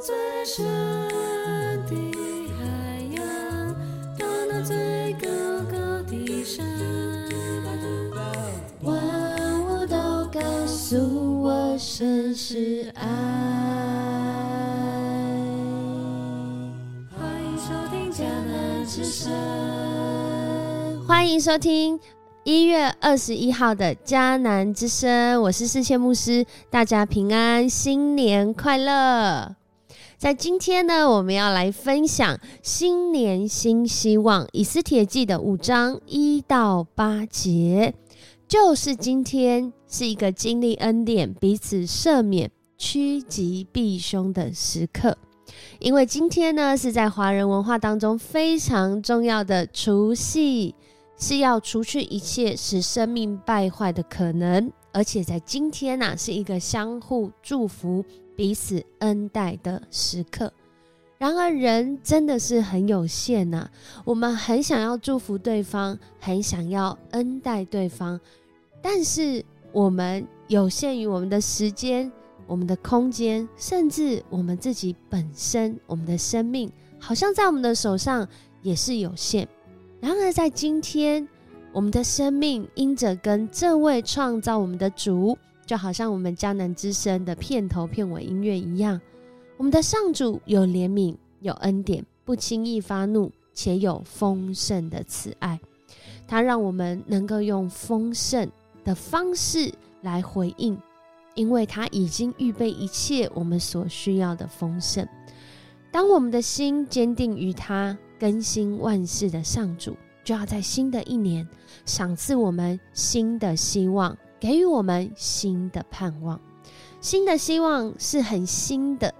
最深的海洋，到那最高高的山，万物都告诉我，神是爱。欢迎收听迦南之声。欢迎收听一月二十一号的迦南之声，我是世界牧师，大家平安，新年快乐！在今天呢，我们要来分享新年新希望，以斯帖记的五章一到八节，就是今天是一个经历恩典、彼此赦免、趋吉避凶的时刻。因为今天呢，是在华人文化当中非常重要的除夕。是要除去一切使生命败坏的可能，而且在今天呐，是一个相互祝福、彼此恩待的时刻。然而，人真的是很有限呐，我们很想要祝福对方，很想要恩待对方，但是我们有限于我们的时间、我们的空间，甚至我们自己本身，我们的生命，好像在我们的手上也是有限。然而，在今天，我们的生命因着跟这位创造我们的主，就好像我们江南之声的片头片尾音乐一样，我们的上主有怜悯、有恩典，不轻易发怒，且有丰盛的慈爱。他让我们能够用丰盛的方式来回应，因为他已经预备一切我们所需要的丰盛。当我们的心坚定于他。更新万事的上主，就要在新的一年赏赐我们新的希望，给予我们新的盼望。新的希望是很新的，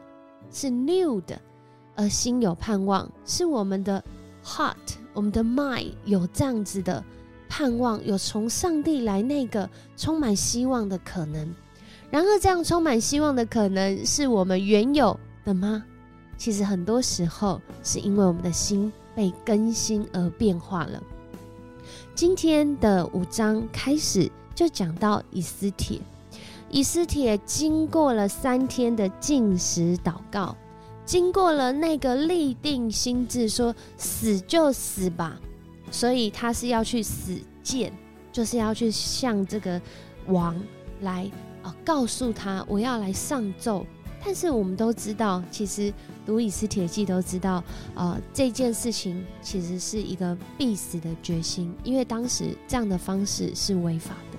是 new 的，而心有盼望，是我们的 heart，我们的 mind 有这样子的盼望，有从上帝来那个充满希望的可能。然而，这样充满希望的可能是我们原有的吗？其实很多时候是因为我们的心被更新而变化了。今天的五章开始就讲到以斯帖，以斯帖经过了三天的禁食祷告，经过了那个立定心智说死就死吧，所以他是要去死谏，就是要去向这个王来啊告诉他我要来上奏。但是我们都知道，其实读以斯帖记都知道，呃，这件事情其实是一个必死的决心，因为当时这样的方式是违法的。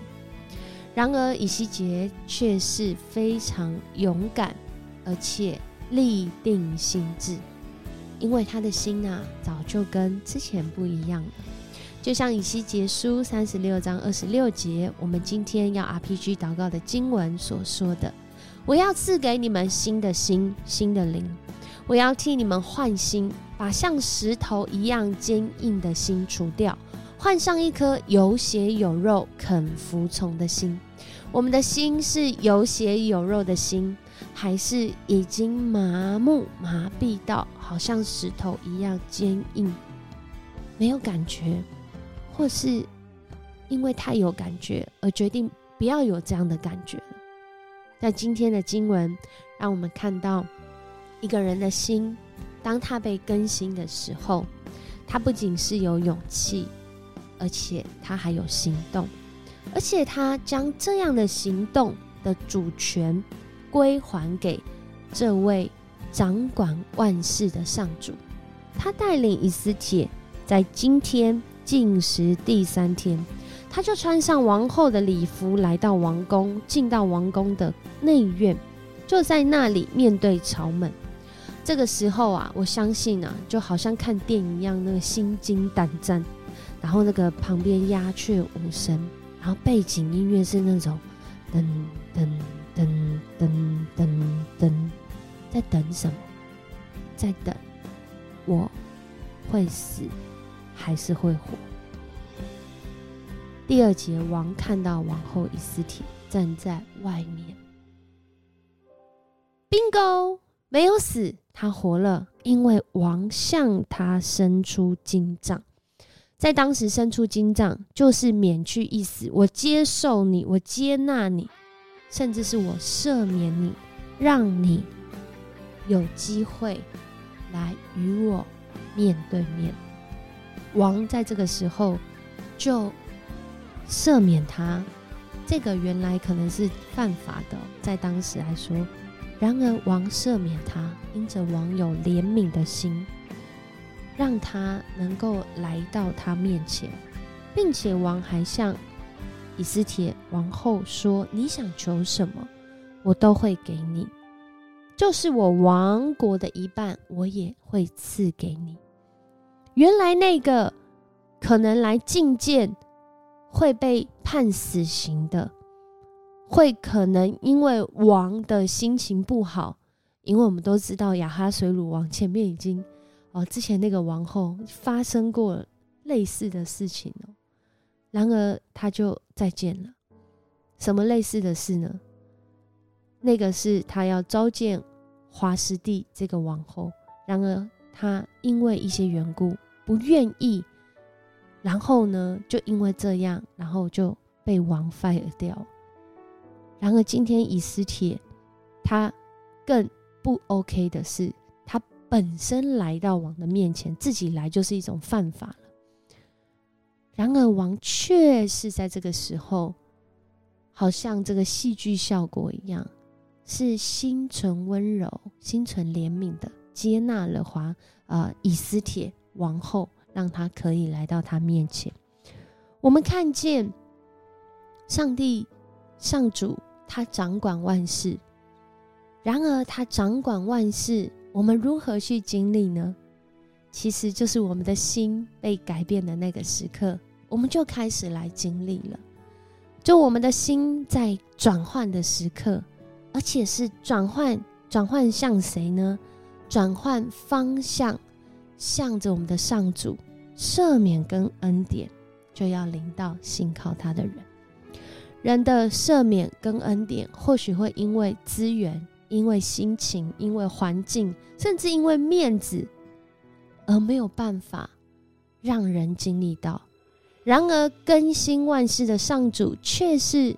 然而以西结却是非常勇敢，而且立定心智，因为他的心呐，早就跟之前不一样了。就像以西结书三十六章二十六节，我们今天要 RPG 祷告的经文所说的。我要赐给你们新的心，新的灵。我要替你们换心，把像石头一样坚硬的心除掉，换上一颗有血有肉、肯服从的心。我们的心是有血有肉的心，还是已经麻木、麻痹到好像石头一样坚硬，没有感觉，或是因为太有感觉而决定不要有这样的感觉？在今天的经文，让我们看到一个人的心，当他被更新的时候，他不仅是有勇气，而且他还有行动，而且他将这样的行动的主权归还给这位掌管万事的上主。他带领以斯帖在今天进食第三天。他就穿上王后的礼服，来到王宫，进到王宫的内院，就在那里面对朝门。这个时候啊，我相信啊，就好像看电影一样，那个心惊胆战。然后那个旁边鸦雀无声，然后背景音乐是那种噔噔噔噔噔噔，在等什么？在等我会死还是会活？第二节，王看到王后以斯帖站在外面，bingo，没有死，他活了，因为王向他伸出金杖，在当时伸出金杖就是免去一死，我接受你，我接纳你，甚至是我赦免你，让你有机会来与我面对面。王在这个时候就赦免他，这个原来可能是犯法的，在当时来说。然而王赦免他，因着王有怜悯的心，让他能够来到他面前，并且王还向以斯帖王后说：“你想求什么，我都会给你，就是我王国的一半，我也会赐给你。”原来那个可能来觐见会被判死刑的。会可能因为王的心情不好，因为我们都知道亚哈水乳王前面已经哦，之前那个王后发生过类似的事情哦，然而他就再见了。什么类似的事呢？那个是他要召见华师帝这个王后，然而他因为一些缘故不愿意，然后呢，就因为这样，然后就被王 fire 掉。然而，今天以斯帖他更不 OK 的是，本身来到王的面前，自己来就是一种犯法了。然而，王却是在这个时候，好像这个戏剧效果一样，是心存温柔、心存怜悯的接纳了华呃以斯帖王后，让他可以来到他面前。我们看见上帝上主。他掌管万事，然而他掌管万事，我们如何去经历呢？其实就是我们的心被改变的那个时刻，我们就开始来经历了。就我们的心在转换的时刻，而且是转换，转换向谁呢？转换方向，向着我们的上主，赦免跟恩典就要临到信靠他的人。人的赦免跟恩典，或许会因为资源、因为心情、因为环境，甚至因为面子，而没有办法让人经历到。然而，更新万事的上主却是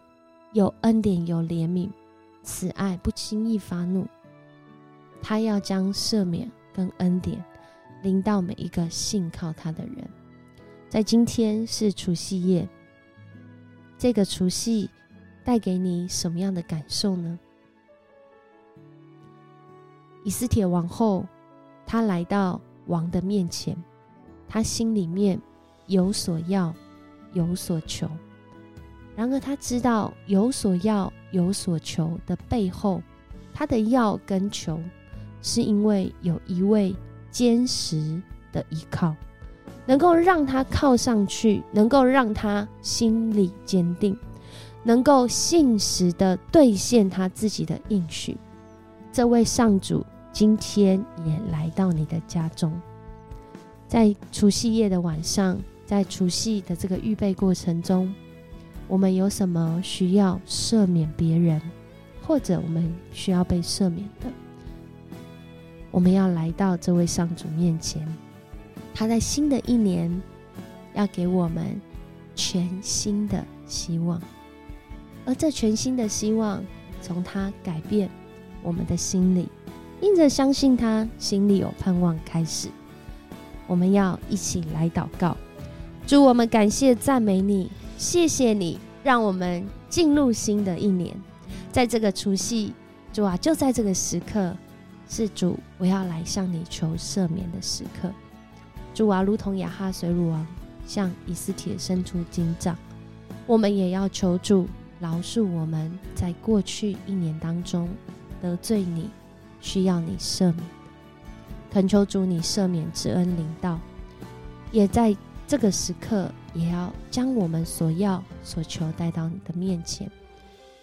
有恩典、有怜悯、慈爱，不轻易发怒。他要将赦免跟恩典临到每一个信靠他的人。在今天是除夕夜。这个除夕带给你什么样的感受呢？以斯帖王后，她来到王的面前，她心里面有所要，有所求。然而，她知道有所要、有所求的背后，她的要跟求，是因为有一位坚实的依靠。能够让他靠上去，能够让他心里坚定，能够信实的兑现他自己的应许。这位上主今天也来到你的家中，在除夕夜的晚上，在除夕的这个预备过程中，我们有什么需要赦免别人，或者我们需要被赦免的？我们要来到这位上主面前。他在新的一年要给我们全新的希望，而这全新的希望从他改变我们的心里，因着相信他心里有盼望开始，我们要一起来祷告，祝我们感谢赞美你，谢谢你让我们进入新的一年，在这个除夕，主啊，就在这个时刻，是主我要来向你求赦免的时刻。主啊，如同亚哈水乳王向以斯帖伸出金杖，我们也要求主饶恕我们在过去一年当中得罪你、需要你赦免。恳求主你赦免之恩临到，也在这个时刻，也要将我们所要所求带到你的面前。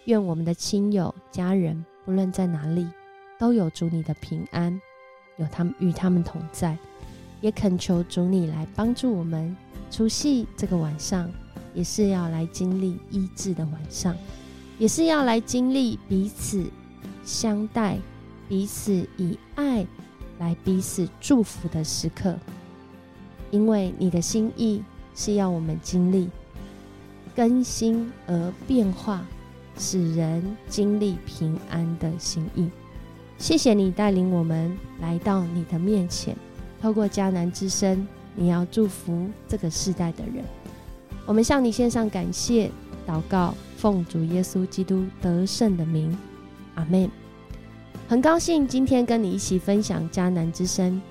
愿我们的亲友家人，不论在哪里，都有主你的平安，有他们与他们同在。也恳求主你来帮助我们，除夕这个晚上，也是要来经历医治的晚上，也是要来经历彼此相待、彼此以爱来彼此祝福的时刻。因为你的心意是要我们经历更新而变化，使人经历平安的心意。谢谢你带领我们来到你的面前，透过迦南之声，你要祝福这个世代的人。我们向你献上感谢、祷告，奉主耶稣基督得胜的名，阿门。很高兴今天跟你一起分享迦南之声，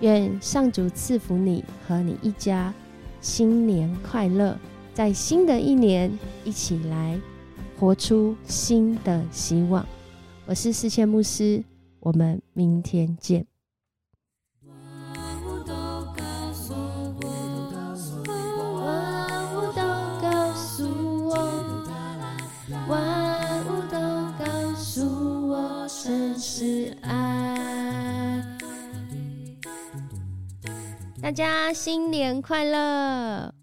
愿上主赐福你和你一家，新年快乐！在新的一年，一起来活出新的希望。我是世谦牧师，我们明天见。家新年快乐！